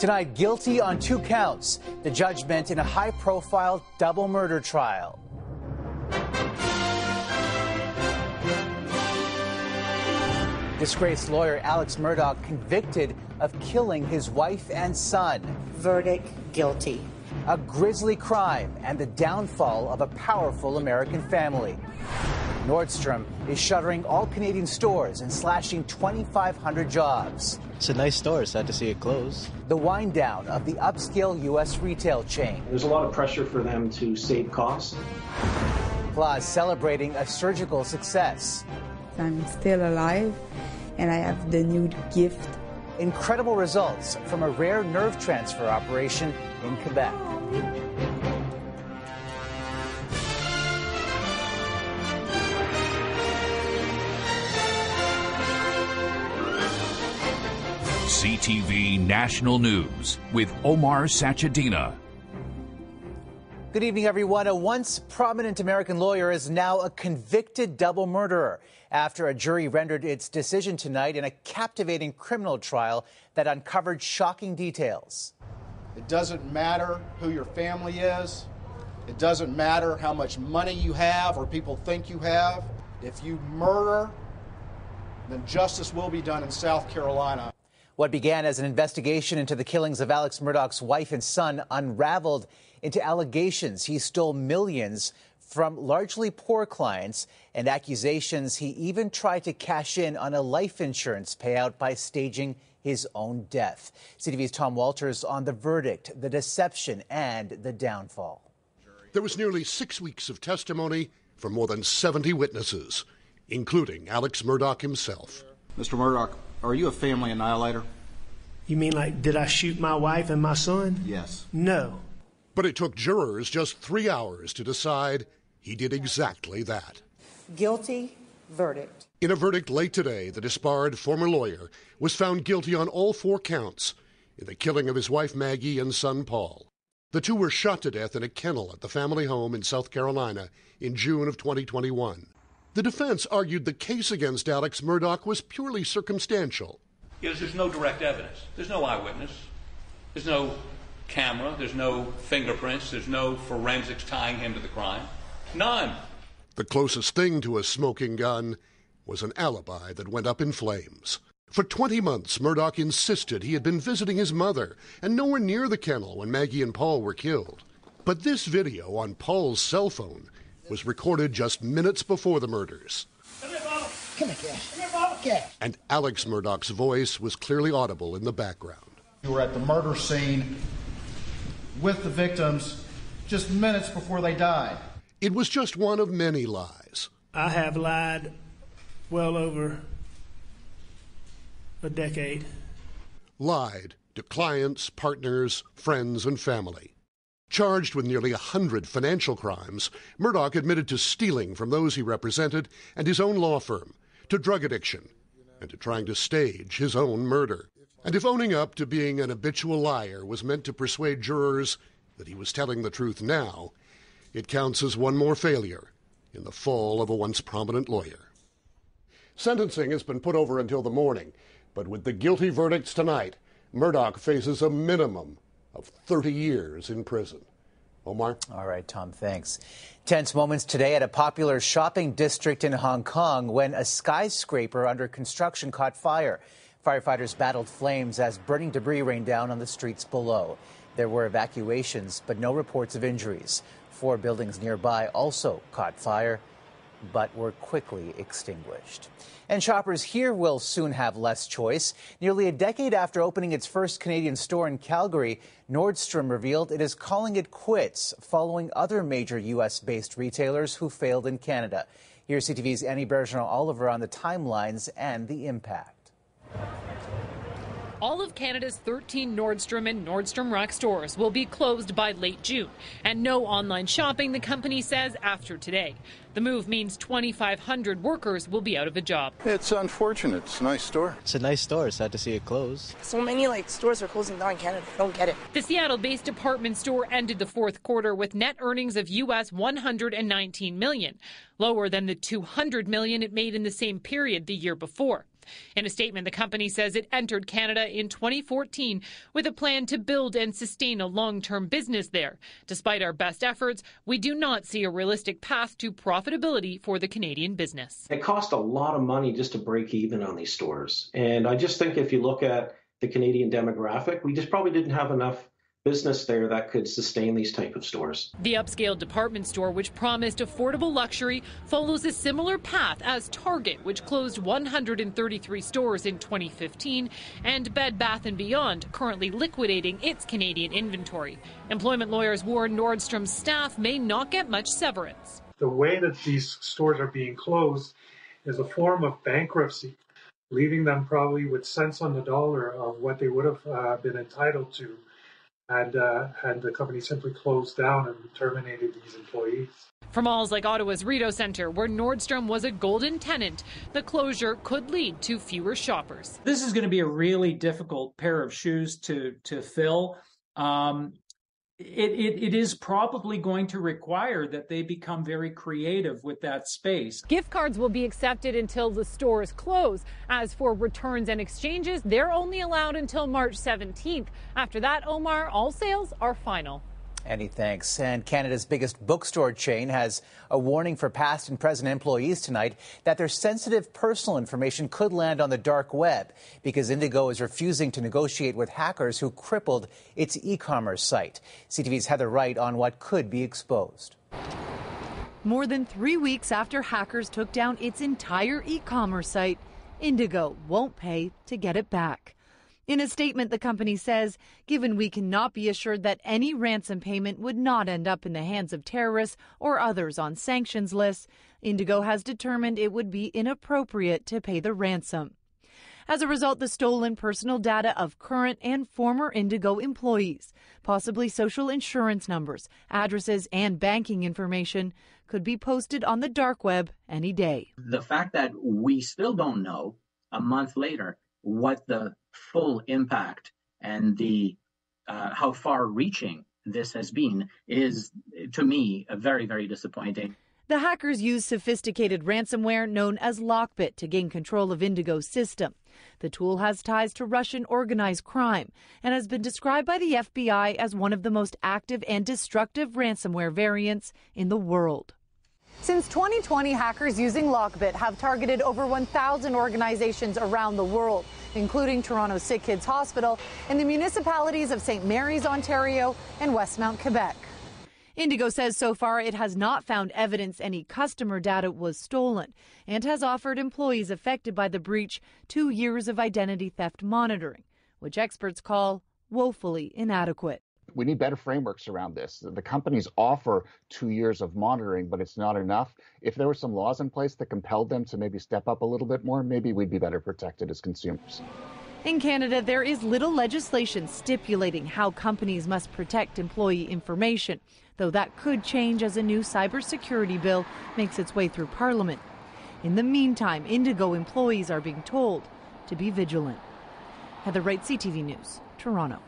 Tonight, guilty on two counts. The judgment in a high profile double murder trial. Disgraced lawyer Alex Murdaugh convicted of killing his wife and son. Verdict guilty. A grisly crime and the downfall of a powerful American family. Nordstrom is shuttering all Canadian stores and slashing 2,500 jobs. It's a nice store. Sad to see it close. The wind down of the upscale U.S. retail chain. There's a lot of pressure for them to save costs. Plus, celebrating a surgical success. I'm still alive and I have the new gift. Incredible results from a rare nerve transfer operation in Quebec. CTV National News with Omar Sachedina. Good evening, everyone. A once prominent American lawyer is now a convicted double murderer after a jury rendered its decision tonight in a captivating criminal trial that uncovered shocking details. It doesn't matter who your family is. It doesn't matter how much money you have or people think you have. If you murder, then justice will be done in South Carolina. What began as an investigation into the killings of Alex Murdaugh's wife and son unraveled into allegations he stole millions from largely poor clients and accusations he even tried to cash in on a life insurance payout by staging his own death. CTV's Tom Walters on the verdict, the deception, and the downfall. There was nearly six weeks of testimony from more than 70 witnesses, including Alex Murdaugh himself. Mr. Murdaugh, are you a family annihilator? You mean like, did I shoot my wife and my son? Yes. No. But it took jurors just three hours to decide he did exactly that. Guilty verdict. In a verdict late today, the disbarred former lawyer was found guilty on all four counts in the killing of his wife Maggie and son Paul. The two were shot to death in a kennel at the family home in South Carolina in June of 2021. The defense argued the case against Alex Murdaugh was purely circumstantial. Because there's no direct evidence. There's no eyewitness. There's no camera. There's no fingerprints. There's no forensics tying him to the crime. None. The closest thing to a smoking gun was an alibi that went up in flames. For 20 months, Murdaugh insisted he had been visiting his mother and nowhere near the kennel when Maggie and Paul were killed. But this video on Paul's cell phone was recorded just minutes before the murders. Come here, Bob. Come here, Cash. Come here, Bob. Cash. And Alex Murdaugh's voice was clearly audible in the background. You were at the murder scene with the victims just minutes before they died. It was just one of many lies. I have lied well over a decade. Lied to clients, partners, friends, and family. Charged with nearly a hundred financial crimes, Murdaugh admitted to stealing from those he represented and his own law firm, to drug addiction, and to trying to stage his own murder. And if owning up to being an habitual liar was meant to persuade jurors that he was telling the truth now, it counts as one more failure in the fall of a once prominent lawyer. Sentencing has been put over until the morning, but with the guilty verdicts tonight, Murdaugh faces a minimum of 30 years in prison. Omar? All right, Tom, thanks. Tense moments today at a popular shopping district in Hong Kong when a skyscraper under construction caught fire. Firefighters battled flames as burning debris rained down on the streets below. There were evacuations, but no reports of injuries. Four buildings nearby also caught fire, but were quickly extinguished. And shoppers here will soon have less choice. Nearly a decade after opening its first Canadian store in Calgary, Nordstrom revealed it is calling it quits following other major U.S. based retailers who failed in Canada. Here's CTV's Annie Bergeron Oliver on the timelines and the impact. All of Canada's 13 Nordstrom and Nordstrom Rack stores will be closed by late June, and no online shopping, the company says, after today. The move means 2,500 workers will be out of a job. It's unfortunate. It's a nice store. It's a nice store. Sad to see it close. So many like stores are closing down in Canada. I don't get it. The Seattle-based department store ended the fourth quarter with net earnings of US 119 million, lower than the 200 million it made in the same period the year before. In a statement, the company says it entered Canada in 2014 with a plan to build and sustain a long term business there. Despite our best efforts, we do not see a realistic path to profitability for the Canadian business. It cost a lot of money just to break even on these stores. And I just think if you look at the Canadian demographic, we just probably didn't have enough business there that could sustain these type of stores. The upscale department store, which promised affordable luxury, follows a similar path as Target, which closed 133 stores in 2015, and Bed Bath & Beyond, currently liquidating its Canadian inventory. Employment lawyers warn Nordstrom's staff may not get much severance. The way that these stores are being closed is a form of bankruptcy, leaving them probably with cents on the dollar of what they would have uh, been entitled to had, uh, had the company simply closed down and terminated these employees. For malls like Ottawa's Rideau Centre, where Nordstrom was a golden tenant, the closure could lead to fewer shoppers. This is going to be a really difficult pair of shoes to to fill. Um, it, it, it is probably going to require that they become very creative with that space. Gift cards will be accepted until the stores close. As for returns and exchanges, they're only allowed until March 17th. After that, Omar, all sales are final. Annie thanks. And Canada's biggest bookstore chain has a warning for past and present employees tonight that their sensitive personal information could land on the dark web because Indigo is refusing to negotiate with hackers who crippled its e commerce site. CTV's Heather Wright on what could be exposed. More than three weeks after hackers took down its entire e commerce site, Indigo won't pay to get it back. In a statement, the company says, given we cannot be assured that any ransom payment would not end up in the hands of terrorists or others on sanctions lists, Indigo has determined it would be inappropriate to pay the ransom. As a result, the stolen personal data of current and former Indigo employees, possibly social insurance numbers, addresses, and banking information, could be posted on the dark web any day. The fact that we still don't know a month later what the full impact and the uh, how far reaching this has been is to me very very disappointing the hackers used sophisticated ransomware known as Lockbit to gain control of Indigo's system. The tool has ties to Russian organized crime and has been described by the FBI as one of the most active and destructive ransomware variants in the world. Since 2020, hackers using Lockbit have targeted over 1,000 organizations around the world, including Toronto Sick Kids Hospital and the municipalities of St. Mary's, Ontario, and Westmount, Quebec. Indigo says so far it has not found evidence any customer data was stolen and has offered employees affected by the breach two years of identity theft monitoring, which experts call woefully inadequate we need better frameworks around this. The companies offer two years of monitoring, but it's not enough. If there were some laws in place that compelled them to maybe step up a little bit more, maybe we'd be better protected as consumers. In Canada, there is little legislation stipulating how companies must protect employee information, though that could change as a new cybersecurity bill makes its way through Parliament. In the meantime, Indigo employees are being told to be vigilant. Heather Wright, CTV News, Toronto.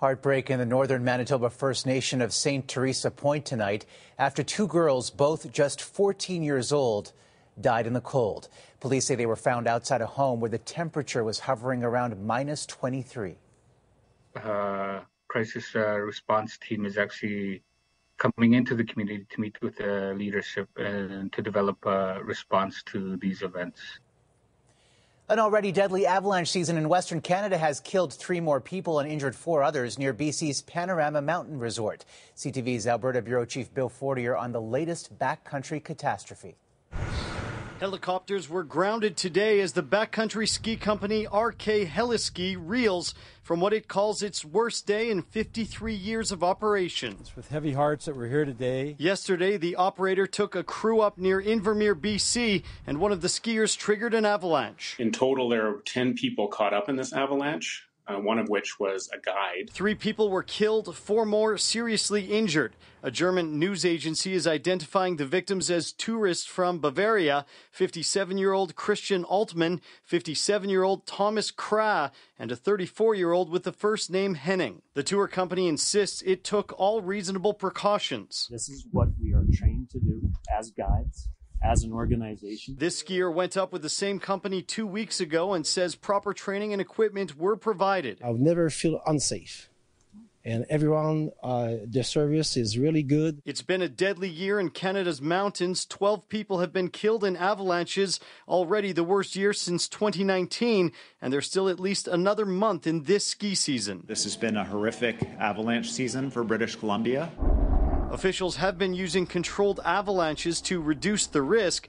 Heartbreak in the northern Manitoba First Nation of St. Theresa Point tonight after two girls, both just 14 years old, died in the cold. Police say they were found outside a home where the temperature was hovering around minus 23. Uh, crisis uh, response team is actually coming into the community to meet with the leadership and to develop a response to these events. An already deadly avalanche season in Western Canada has killed three more people and injured four others near BC's Panorama Mountain Resort. CTV's Alberta Bureau Chief Bill Fortier on the latest backcountry catastrophe. Helicopters were grounded today as the backcountry ski company RK Heliski reels from what it calls its worst day in 53 years of operation. It's with heavy hearts that we're here today. Yesterday, the operator took a crew up near Invermere, BC, and one of the skiers triggered an avalanche. In total, there are 10 people caught up in this avalanche uh, one of which was a guide. Three people were killed, four more seriously injured. A German news agency is identifying the victims as tourists from Bavaria 57 year old Christian Altman, 57 year old Thomas Kra, and a 34 year old with the first name Henning. The tour company insists it took all reasonable precautions. This is what we are trained to do as guides as an organization. This skier went up with the same company two weeks ago and says proper training and equipment were provided. I would never feel unsafe. And everyone, uh, the service is really good. It's been a deadly year in Canada's mountains. 12 people have been killed in avalanches, already the worst year since 2019, and there's still at least another month in this ski season. This has been a horrific avalanche season for British Columbia. Officials have been using controlled avalanches to reduce the risk,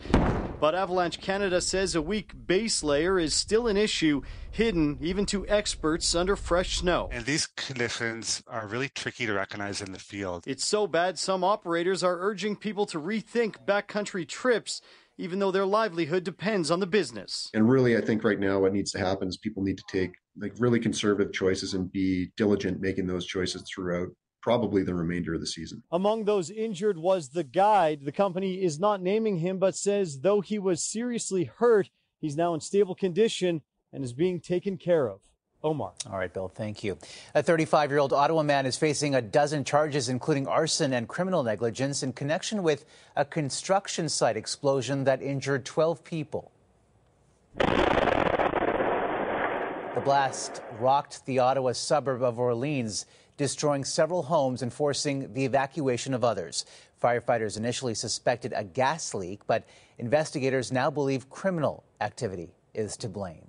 but Avalanche Canada says a weak base layer is still an issue, hidden even to experts under fresh snow. And these conditions are really tricky to recognize in the field. It's so bad some operators are urging people to rethink backcountry trips even though their livelihood depends on the business. And really, I think right now what needs to happen is people need to take like really conservative choices and be diligent making those choices throughout probably the remainder of the season. Among those injured was the guide. The company is not naming him, but says though he was seriously hurt, he's now in stable condition and is being taken care of. Omar. All right, Bill, thank you. A 35 year old Ottawa man is facing a dozen charges, including arson and criminal negligence, in connection with a construction site explosion that injured 12 people. The blast rocked the Ottawa suburb of Orleans destroying several homes and forcing the evacuation of others. Firefighters initially suspected a gas leak, but investigators now believe criminal activity is to blame.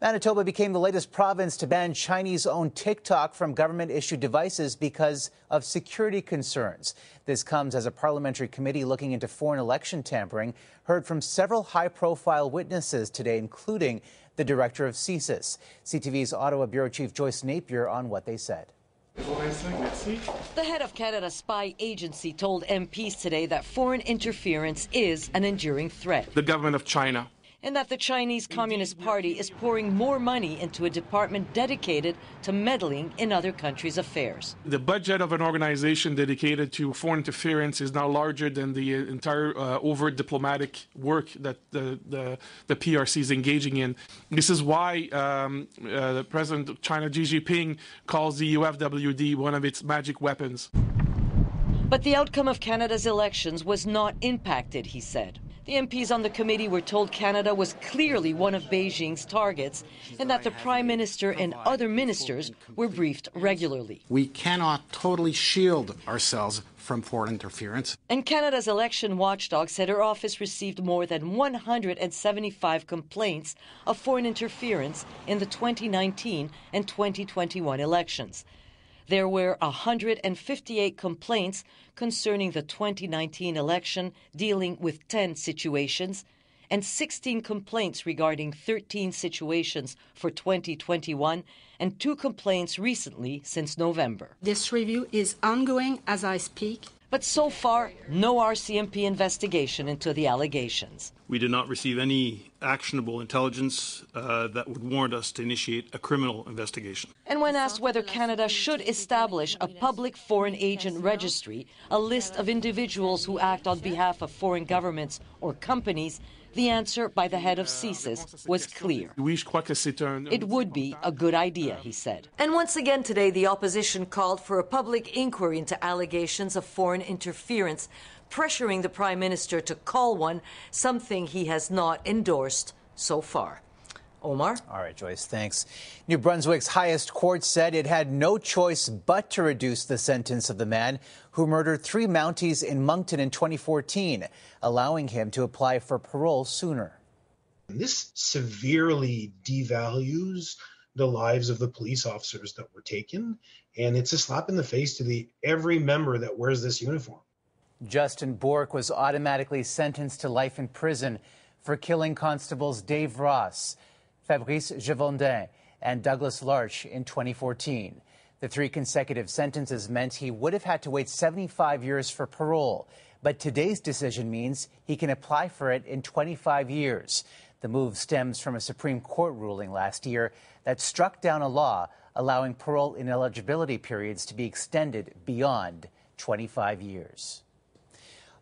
Manitoba became the latest province to ban Chinese owned TikTok from government issued devices because of security concerns. This comes as a parliamentary committee looking into foreign election tampering heard from several high profile witnesses today, including the director of CSIS. CTV's Ottawa Bureau Chief Joyce Napier on what they said. The head of Canada's spy agency told MPs today that foreign interference is an enduring threat. The government of China. And that the Chinese Communist Party is pouring more money into a department dedicated to meddling in other countries' affairs. The budget of an organization dedicated to foreign interference is now larger than the entire uh, overt diplomatic work that the, the, the, PRC is engaging in. This is why um, uh, the President of China, Xi Jinping, calls the UFWD one of its magic weapons. But the outcome of Canada's elections was not impacted, he said. The MPs on the committee were told Canada was clearly one of Beijing's targets and that the Prime Minister and other ministers were briefed regularly. We cannot totally shield ourselves from foreign interference. And Canada's election watchdog said her office received more than 175 complaints of foreign interference in the 2019 and 2021 elections. There were 158 complaints concerning the 2019 election, dealing with 10 situations, and 16 complaints regarding 13 situations for 2021, and two complaints recently since November. This review is ongoing as I speak. But so far, no RCMP investigation into the allegations. We did not receive any actionable intelligence uh, that would warrant us to initiate a criminal investigation. And when asked whether Canada should establish a public foreign agent registry, a list of individuals who act on behalf of foreign governments or companies, the answer by the head of CSIS was clear. It would be a good idea, he said. And once again today, the opposition called for a public inquiry into allegations of foreign interference, pressuring the Prime Minister to call one, something he has not endorsed so far. Omar? All right, Joyce, thanks. New Brunswick's highest court said it had no choice but to reduce the sentence of the man who murdered three Mounties in Moncton in 2014, allowing him to apply for parole sooner. This severely devalues the lives of the police officers that were taken, and it's a slap in the face to the every member that wears this uniform. Justin Bourque was automatically sentenced to life in prison for killing constables Dave Ross. Fabrice Gevaudan, and Douglas Larche in 2014. The three consecutive sentences meant he would have had to wait 75 years for parole, but today's decision means he can apply for it in 25 years. The move stems from a Supreme Court ruling last year that struck down a law allowing parole ineligibility periods to be extended beyond 25 years.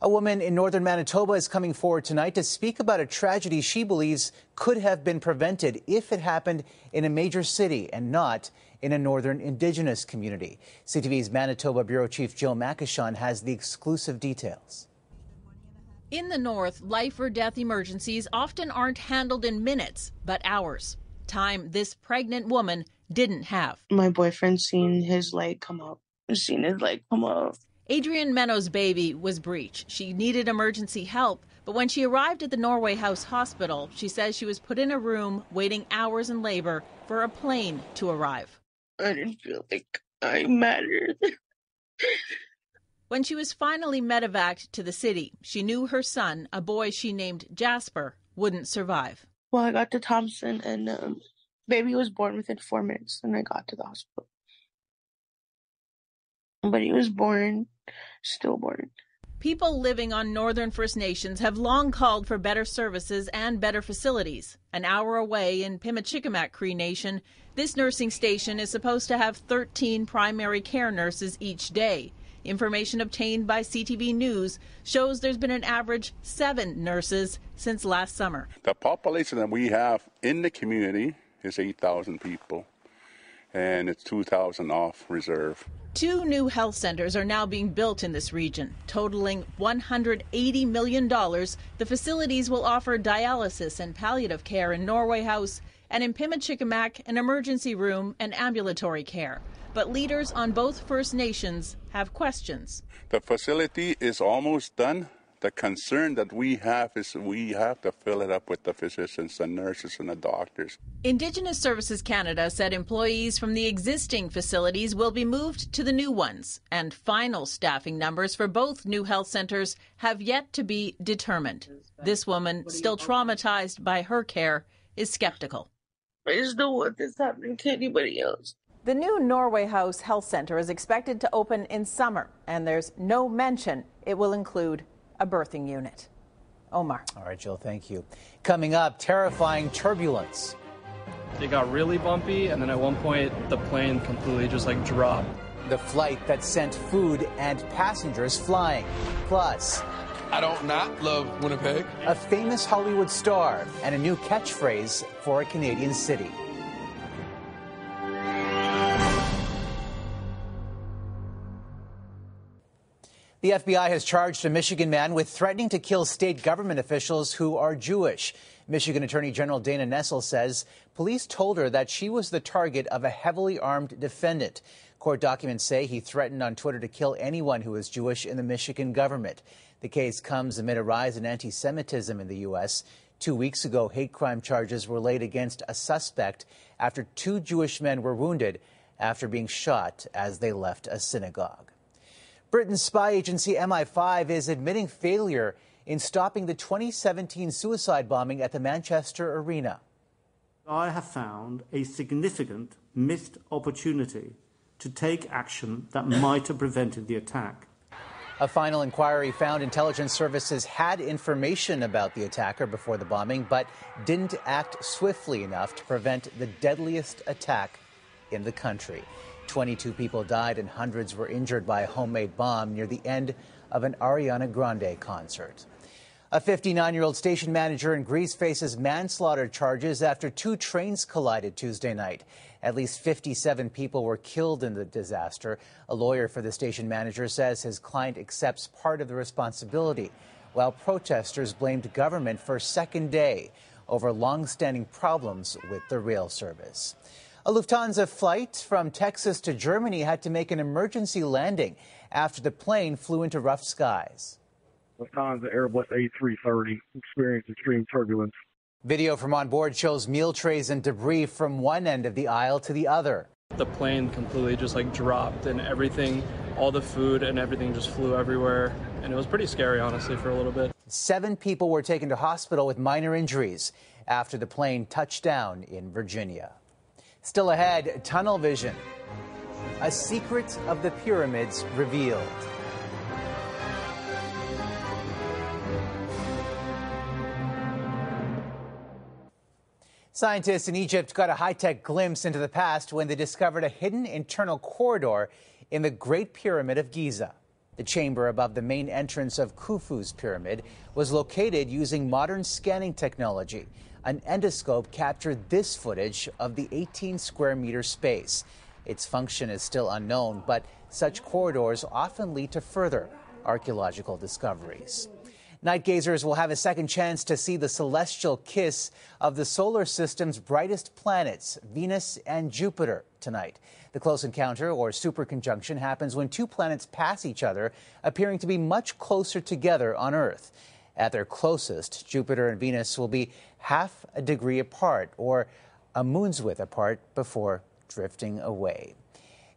A woman in northern Manitoba is coming forward tonight to speak about a tragedy she believes could have been prevented if it happened in a major city and not in a northern Indigenous community. CTV's Manitoba Bureau Chief Jill Macyshon has the exclusive details. In the north, life or death emergencies often aren't handled in minutes, but hours. Time this pregnant woman didn't have. My boyfriend seen his leg come up. Seen his leg come up. Adrienne Menno's baby was breech. She needed emergency help, but when she arrived at the Norway House Hospital, she says she was put in a room waiting hours in labor for a plane to arrive. I didn't feel like I mattered. when she was finally medevaced to the city, she knew her son, a boy she named Jasper, wouldn't survive. Well, I got to Thompson and um, baby was born within four minutes and I got to the hospital. But he was born, stillborn. People living on Northern First Nations have long called for better services and better facilities. An hour away in Pimicikamak Cree Nation, this nursing station is supposed to have 13 primary care nurses each day. Information obtained by CTV News shows there's been an average seven nurses since last summer. The population that we have in the community is 8,000 people, and it's 2,000 off reserve. Two new health centers are now being built in this region, totaling $180 million. The facilities will offer dialysis and palliative care in Norway House and in Pimicikamak, an emergency room and ambulatory care. But leaders on both First Nations have questions. The facility is almost done. The concern that we have is we have to fill it up with the physicians and nurses and the doctors. Indigenous Services Canada said employees from the existing facilities will be moved to the new ones, and final staffing numbers for both new health centers have yet to be determined. This woman, still traumatized by her care, is skeptical. I just don't want this happening to anybody else. The new Norway House Health Center is expected to open in summer, and there's no mention it will include a birthing unit. Omar. All right, Jill, thank you. Coming up, terrifying turbulence. It got really bumpy, and then at one point, the plane completely just like dropped. The flight that sent food and passengers flying. Plus, I don't not love Winnipeg. A famous Hollywood star and a new catchphrase for a Canadian city. The FBI has charged a Michigan man with threatening to kill state government officials who are Jewish. Michigan Attorney General Dana Nessel says police told her that she was the target of a heavily armed defendant. Court documents say he threatened on Twitter to kill anyone who is Jewish in the Michigan government. The case comes amid a rise in anti Semitism in the U.S. Two weeks ago, hate crime charges were laid against a suspect after two Jewish men were wounded after being shot as they left a synagogue. Britain's spy agency MI5 is admitting failure in stopping the 2017 suicide bombing at the Manchester Arena. I have found a significant missed opportunity to take action that might have prevented the attack. A final inquiry found intelligence services had information about the attacker before the bombing, but didn't act swiftly enough to prevent the deadliest attack in the country. 22 people died and hundreds were injured by a homemade bomb near the end of an Ariana Grande concert. A 59 year old station manager in Greece faces manslaughter charges after two trains collided Tuesday night. At least 57 people were killed in the disaster. A lawyer for the station manager says his client accepts part of the responsibility, while protesters blamed government for second day over long-standing problems with the rail service. A Lufthansa flight from Texas to Germany had to make an emergency landing after the plane flew into rough skies. Lufthansa Airbus A330 experienced extreme turbulence. Video from on board shows meal trays and debris from one end of the aisle to the other. The plane completely just like dropped and everything, all the food and everything just flew everywhere. And it was pretty scary, honestly, for a little bit. Seven people were taken to hospital with minor injuries after the plane touched down in Virginia. Still ahead, tunnel vision. A secret of the pyramids revealed. Scientists in Egypt got a high tech glimpse into the past when they discovered a hidden internal corridor in the Great Pyramid of Giza. The chamber above the main entrance of Khufu's pyramid was located using modern scanning technology. An endoscope captured this footage of the 18 square meter space. Its function is still unknown, but such corridors often lead to further archaeological discoveries. Night gazers will have a second chance to see the celestial kiss of the solar system's brightest planets, Venus and Jupiter, tonight. The close encounter, or superconjunction, happens when two planets pass each other, appearing to be much closer together on Earth. At their closest, Jupiter and Venus will be half a degree apart, or a moon's width apart, before drifting away.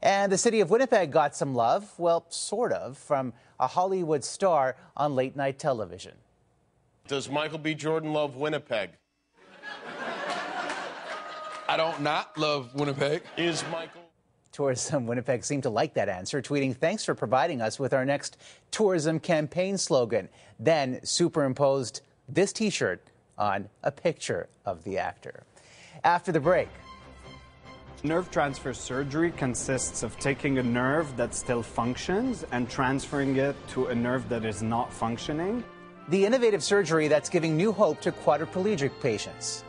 And the city of Winnipeg got some love, well, sort of, from a Hollywood star on late night television. Does Michael B. Jordan love Winnipeg? I don't not love Winnipeg. Is Michael. Tourism Winnipeg seemed to like that answer, tweeting, Thanks for providing us with our next tourism campaign slogan. Then superimposed this t shirt on a picture of the actor. After the break, Nerve transfer surgery consists of taking a nerve that still functions and transferring it to a nerve that is not functioning. The innovative surgery that's giving new hope to quadriplegic patients.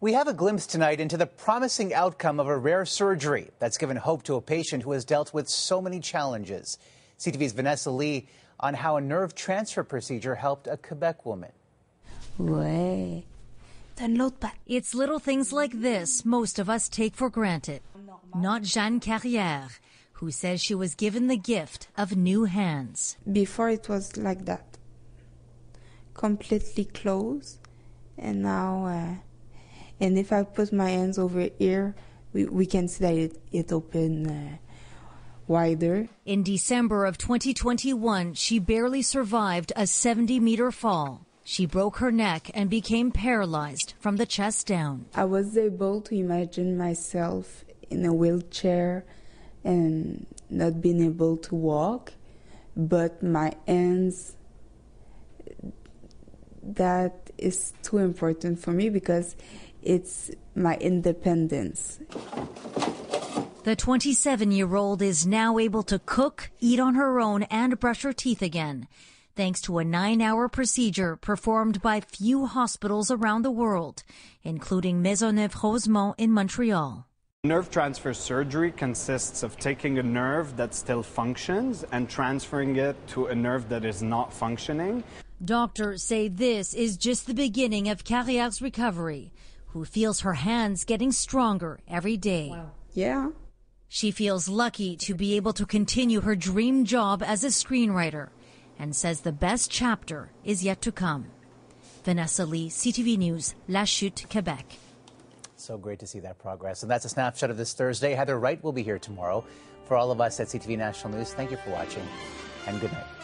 We have a glimpse tonight into the promising outcome of a rare surgery that's given hope to a patient who has dealt with so many challenges. CTV's Vanessa Lee on how a nerve transfer procedure helped a Quebec woman. Ouais. It's little things like this most of us take for granted. Not Jeanne Carrière, who says she was given the gift of new hands. Before it was like that, completely closed, and now, uh, and if I put my hands over here, we, we can see that it, it open uh, wider. In December of 2021, she barely survived a 70 meter fall. She broke her neck and became paralyzed from the chest down. I was able to imagine myself in a wheelchair and not being able to walk, but my hands, that is too important for me because it's my independence. The 27 year old is now able to cook, eat on her own, and brush her teeth again, thanks to a nine hour procedure performed by few hospitals around the world, including Maisonneuve Rosemont in Montreal. Nerve transfer surgery consists of taking a nerve that still functions and transferring it to a nerve that is not functioning. Doctors say this is just the beginning of Carrière's recovery, who feels her hands getting stronger every day. Wow. Yeah, she feels lucky to be able to continue her dream job as a screenwriter and says the best chapter is yet to come. Vanessa Lee, CTV News, Lachute, Quebec. So great to see that progress. And that's a snapshot of this Thursday. Heather Wright will be here tomorrow. For all of us at CTV National News, thank you for watching and good night.